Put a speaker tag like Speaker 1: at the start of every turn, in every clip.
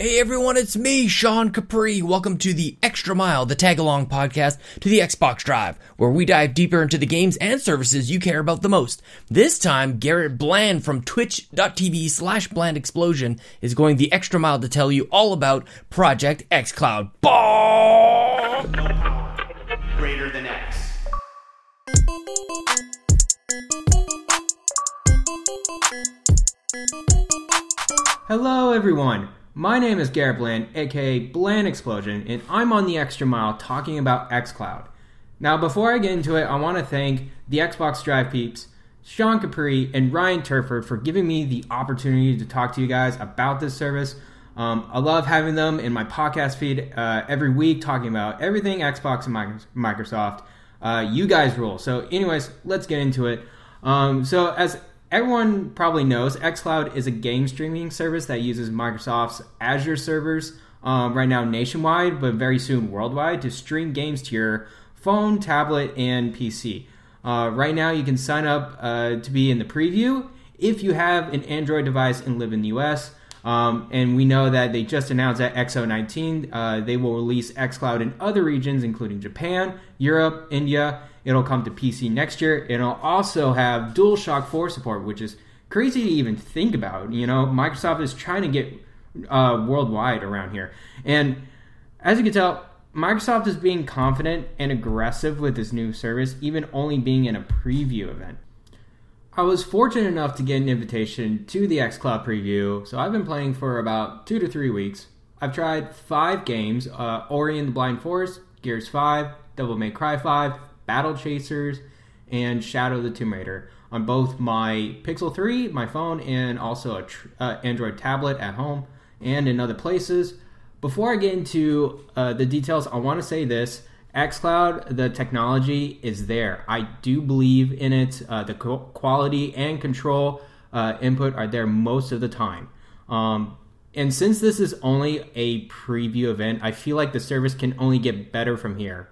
Speaker 1: Hey everyone, it's me, Sean Capri. Welcome to the Extra Mile, the tag along podcast to the Xbox Drive, where we dive deeper into the games and services you care about the most. This time, Garret Bland from twitch.tv slash bland explosion is going the extra mile to tell you all about Project xCloud. Ball!
Speaker 2: greater than X.
Speaker 3: Hello, everyone. My name is Garret Bland, aka Bland Explosion, and I'm on the Extra Mile talking about xCloud. Now, before I get into it, I want to thank the Xbox Drive peeps, Sean Capri, and Ryan Turford for giving me the opportunity to talk to you guys about this service. Um, I love having them in my podcast feed uh, every week, talking about everything Xbox and Microsoft. Uh, you guys rule. So, anyways, let's get into it. Um, so, as everyone probably knows xCloud is a game streaming service that uses Microsoft's Azure servers um, right now nationwide, but very soon worldwide to stream games to your phone, tablet, and PC. Uh, right now, you can sign up uh, to be in the preview if you have an Android device and live in the US. Um, and we know that they just announced at XO19 uh, they will release xCloud in other regions, including Japan, Europe, India, It'll come to PC next year. It'll also have DualShock 4 support, which is crazy to even think about. You know, Microsoft is trying to get uh, worldwide around here. And as you can tell, Microsoft is being confident and aggressive with this new service, even only being in a preview event. I was fortunate enough to get an invitation to the xCloud preview, so I've been playing for about two to three weeks. I've tried five games uh, Ori and the Blind Forest, Gears 5, Devil May Cry 5, Battle Chasers, and Shadow the Tomb Raider on both my Pixel 3, my phone, and also a tr- uh, Android tablet at home and in other places. Before I get into uh, the details, I want to say this. xCloud, the technology is there. I do believe in it. Uh, the co- quality and control uh, input are there most of the time. Um, and since this is only a preview event, I feel like the service can only get better from here.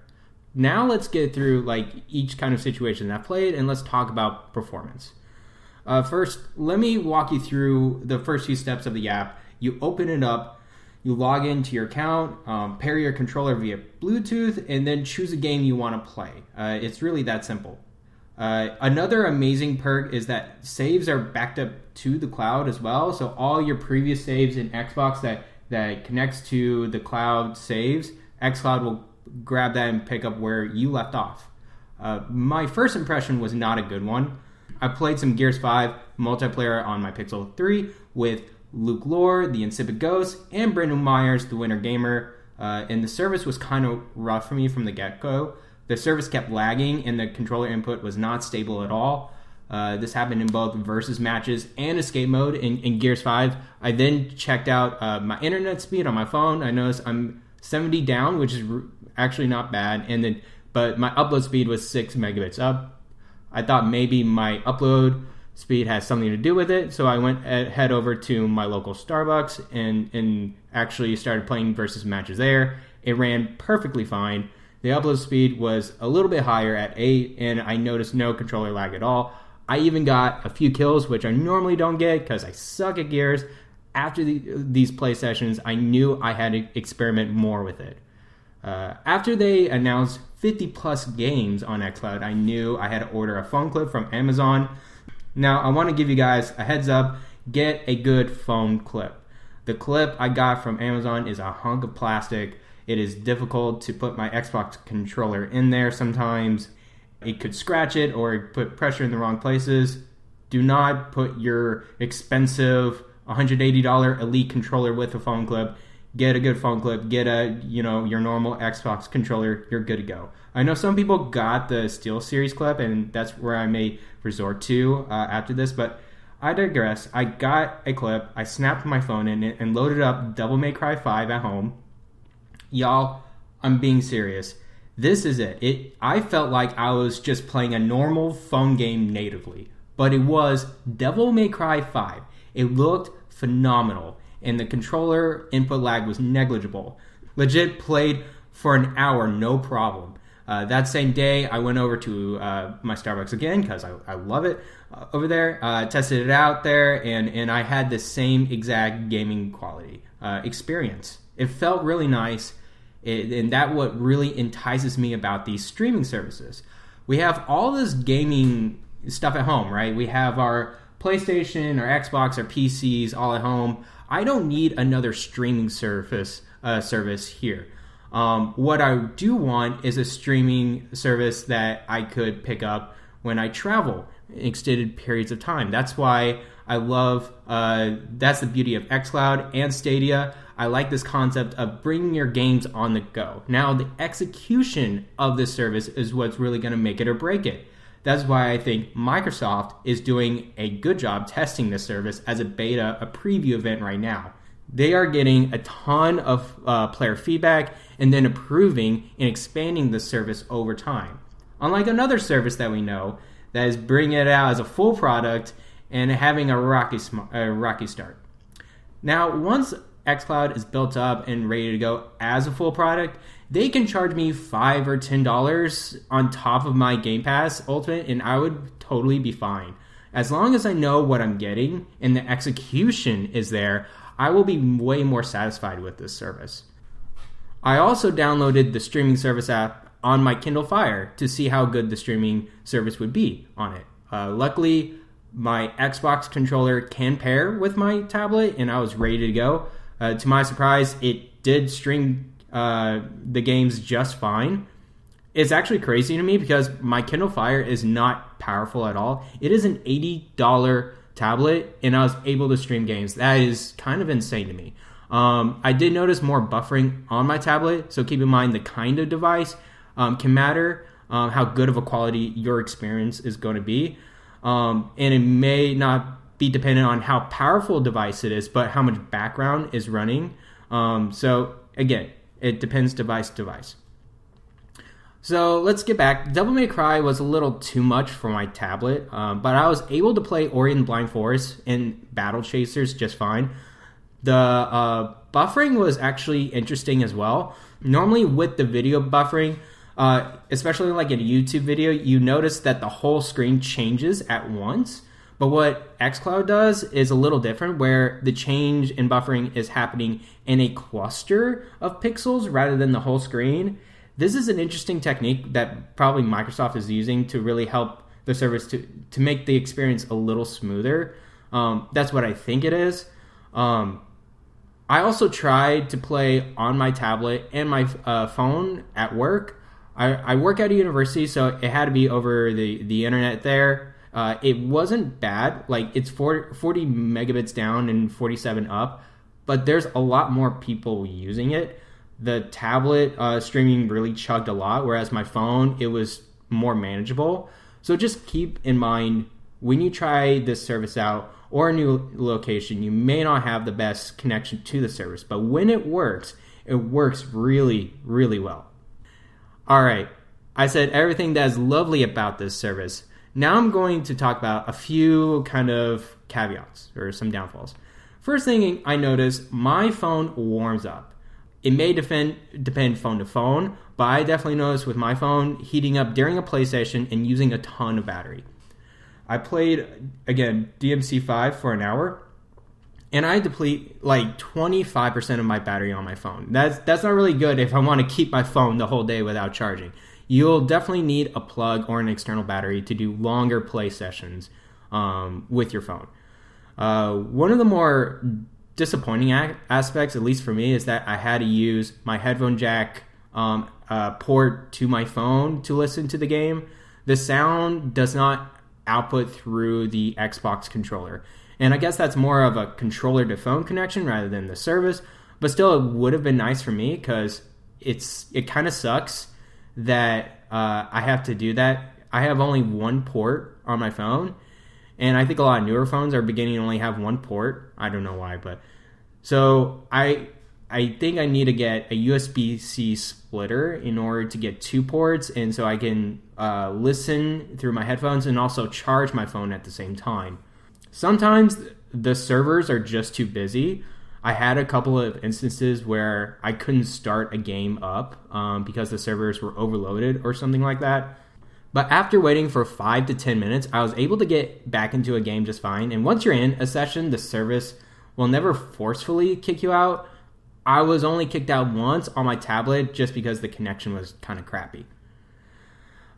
Speaker 3: Now let's get through like each kind of situation that I've played, and let's talk about performance. Uh, first, let me walk you through the first few steps of the app. You open it up, you log into your account, um, pair your controller via Bluetooth, and then choose a game you want to play. Uh, it's really that simple. Uh, another amazing perk is that saves are backed up to the cloud as well. So all your previous saves in Xbox that that connects to the cloud saves, xCloud will grab that and pick up where you left off. Uh, my first impression was not a good one. I played some Gears 5 multiplayer on my Pixel 3 with Luke Lore, the Insipid Ghost, and Brendan Myers, the Winter Gamer, uh, and the service was kind of rough for me from the get go. The service kept lagging, and the controller input was not stable at all. Uh, this happened in both versus matches and escape mode in, in Gears 5. I then checked out uh, my internet speed on my phone. I noticed I'm 70 down, which is actually not bad. And then, but my upload speed was six megabits up. I thought maybe my upload speed has something to do with it, so I went head over to my local Starbucks and and actually started playing versus matches there. It ran perfectly fine. The upload speed was a little bit higher at 8, and I noticed no controller lag at all. I even got a few kills, which I normally don't get because I suck at Gears. After the, these play sessions, I knew I had to experiment more with it. Uh, after they announced 50 plus games on xCloud, I knew I had to order a phone clip from Amazon. Now, I want to give you guys a heads up get a good phone clip. The clip I got from Amazon is a hunk of plastic. It is difficult to put my Xbox controller in there sometimes. It could scratch it or put pressure in the wrong places. Do not put your expensive $180 Elite controller with a phone clip get a good phone clip, get a you know your normal Xbox controller, you're good to go. I know some people got the SteelSeries clip, and that's where I may resort to uh, after this, but I digress. I got a clip, I snapped my phone in it, and loaded up Devil May Cry 5 at home. Y'all, I'm being serious. This is it. It I felt like I was just playing a normal phone game natively, but it was Devil May Cry 5. It looked phenomenal and the controller input lag was negligible. Legit played for an hour, no problem. Uh, that same day, I went over to uh, my Starbucks again because I, I love it uh, over there. Uh, tested it out there, and, and I had the same exact gaming quality uh, experience. It felt really nice, it, and that what really entices me about these streaming services. We have all this gaming stuff at home, right? We have our PlayStation, our Xbox, our PCs all at home. I don't need another streaming service uh, service here. Um, what I do want is a streaming service that I could pick up when I travel extended periods of time. That's why I love. Uh, that's the beauty of XCloud and Stadia. I like this concept of bringing your games on the go. Now, the execution of this service is what's really going to make it or break it. That's why I think Microsoft is doing a good job testing this service as a beta, a preview event right now. They are getting a ton of uh, player feedback and then approving and expanding the service over time. Unlike another service that we know that is bringing it out as a full product and having a rocky, a rocky start. Now, once xCloud is built up and ready to go as a full product, they can charge me five or ten dollars on top of my Game Pass Ultimate, and I would totally be fine. As long as I know what I'm getting and the execution is there, I will be way more satisfied with this service. I also downloaded the streaming service app on my Kindle Fire to see how good the streaming service would be on it. Uh, luckily, my Xbox controller can pair with my tablet, and I was ready to go. Uh, to my surprise, it did stream uh, the games just fine. It's actually crazy to me because my Kindle Fire is not powerful at all. It is an $80 tablet, and I was able to stream games. That is kind of insane to me. Um, I did notice more buffering on my tablet, so keep in mind the kind of device um, can matter um, how good of a quality your experience is going to be. Um, and it may not be dependent on how powerful a device it is, but how much background is running. Um, so again, it depends device to device. So let's get back. Devil May Cry was a little too much for my tablet, um, but I was able to play Ori and Blind Forest and Battle Chasers just fine. The uh, buffering was actually interesting as well. Normally, with the video buffering, uh, especially like in a YouTube video, you notice that the whole screen changes at once. But what xCloud does is a little different, where the change in buffering is happening in a cluster of pixels rather than the whole screen. This is an interesting technique that probably Microsoft is using to really help the service to, to make the experience a little smoother. Um, that's what I think it is. Um, I also tried to play on my tablet and my uh, phone at work. I, I, work at a university, so it had to be over the, the internet there. Uh, it wasn't bad. Like it's 40, 40 megabits down and 47 up, but there's a lot more people using it. The tablet uh, streaming really chugged a lot, whereas my phone it was more manageable. So just keep in mind when you try this service out or a new location, you may not have the best connection to the service, but when it works, it works really, really well. All right, I said everything that is lovely about this service. Now I'm going to talk about a few kind of caveats or some downfalls. First thing I notice, my phone warms up. It may defend, depend phone to phone, but I definitely notice with my phone heating up during a play session and using a ton of battery. I played again DMC5 for an hour, and I deplete like 25% of my battery on my phone. That's that's not really good if I want to keep my phone the whole day without charging. You'll definitely need a plug or an external battery to do longer play sessions um, with your phone. Uh, one of the more disappointing a- aspects, at least for me, is that I had to use my headphone jack um, uh, port to my phone to listen to the game. The sound does not output through the Xbox controller. And I guess that's more of a controller to phone connection rather than the service. But still, it would have been nice for me because it's it kind of sucks that uh, I have to do that. I have only one port on my phone, and I think a lot of newer phones are beginning to only have one port. I don't know why, but so I I think I need to get a USB C splitter in order to get two ports, and so I can uh, listen through my headphones and also charge my phone at the same time. Sometimes the servers are just too busy. I had a couple of instances where I couldn't start a game up um, because the servers were overloaded or something like that. But after waiting for five to 10 minutes, I was able to get back into a game just fine. And once you're in a session, the service will never forcefully kick you out. I was only kicked out once on my tablet just because the connection was kind of crappy.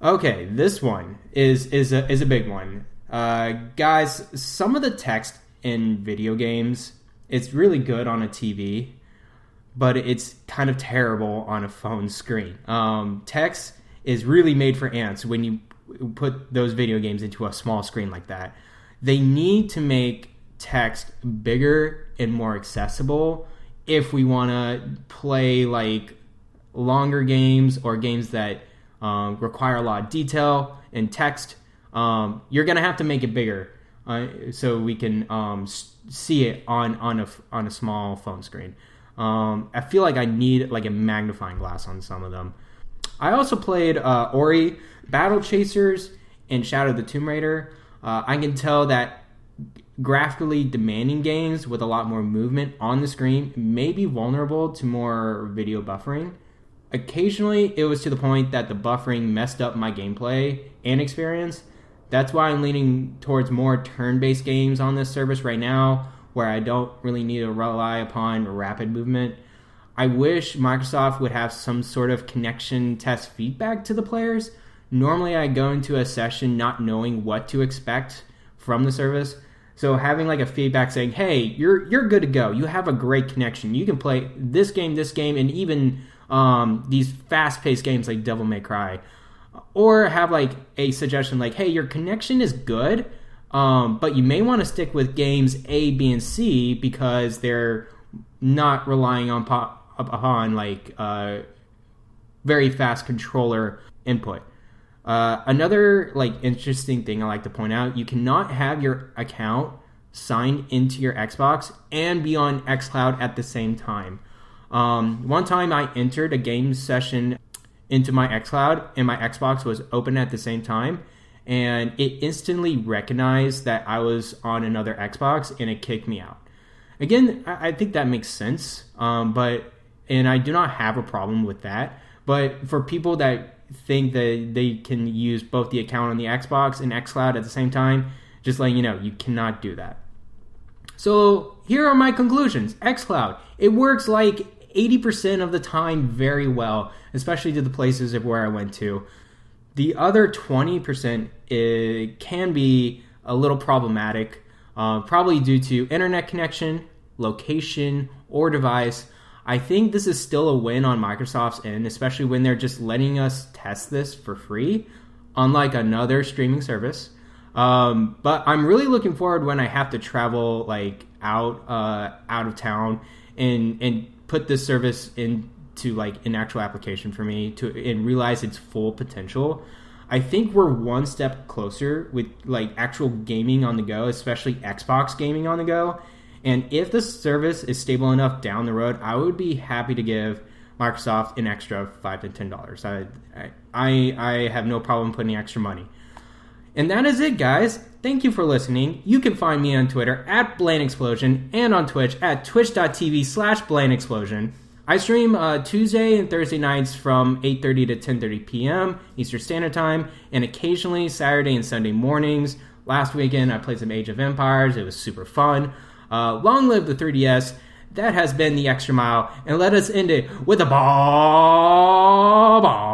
Speaker 3: Okay, this one is is a, is a big one. Uh, guys, some of the text in video games it's really good on a TV, but it's kind of terrible on a phone screen. Um, text is really made for ants when you put those video games into a small screen like that. They need to make text bigger and more accessible if we want to play like longer games or games that um, require a lot of detail and text. Um, you're gonna have to make it bigger so we can um, see it on on a on a small phone screen. Um, I feel like I need like a magnifying glass on some of them. I also played uh, Ori, Battle Chasers, and Shadow of the Tomb Raider. Uh, I can tell that graphically demanding games with a lot more movement on the screen may be vulnerable to more video buffering. Occasionally, it was to the point that the buffering messed up my gameplay and experience, that's why I'm leaning towards more turn-based games on this service right now, where I don't really need to rely upon rapid movement. I wish Microsoft would have some sort of connection test feedback to the players. Normally, I go into a session not knowing what to expect from the service. So having like a feedback saying, "Hey, you're you're good to go. You have a great connection. You can play this game, this game, and even um, these fast-paced games like Devil May Cry." Or have like a suggestion like, hey, your connection is good, um, but you may want to stick with games A, B, and C because they're not relying on po- upon like uh, very fast controller input. Uh, another like interesting thing I like to point out: you cannot have your account signed into your Xbox and be on XCloud at the same time. Um, one time I entered a game session into my xCloud and my Xbox was open at the same time. And it instantly recognized that I was on another Xbox and it kicked me out. Again, I think that makes sense. Um, but, and I do not have a problem with that. But for people that think that they can use both the account on the Xbox and xCloud at the same time, just letting you know, you cannot do that. So here are my conclusions. xCloud, it works like 80% of the time very well, especially to the places of where I went to. The other 20% it can be a little problematic, uh, probably due to internet connection, location, or device. I think this is still a win on Microsoft's end, especially when they're just letting us test this for free, unlike another streaming service. Um, but I'm really looking forward when I have to travel like out uh, out of town and and put this service into like an actual application for me to and realize its full potential. I think we're one step closer with like actual gaming on the go, especially Xbox gaming on the go. And if the service is stable enough down the road, I would be happy to give Microsoft an extra five to ten dollars. I, I I have no problem putting extra money. And that is it, guys. Thank you for listening. You can find me on Twitter at Bland Explosion and on Twitch at twitch.tv slash Bland Explosion. I stream uh, Tuesday and Thursday nights from 8.30 to 10.30 p.m. Eastern Standard Time, and occasionally Saturday and Sunday mornings. Last weekend, I played some Age of Empires. It was super fun. Uh, long live the 3DS. That has been the extra mile, and let us end it with a ball. ball.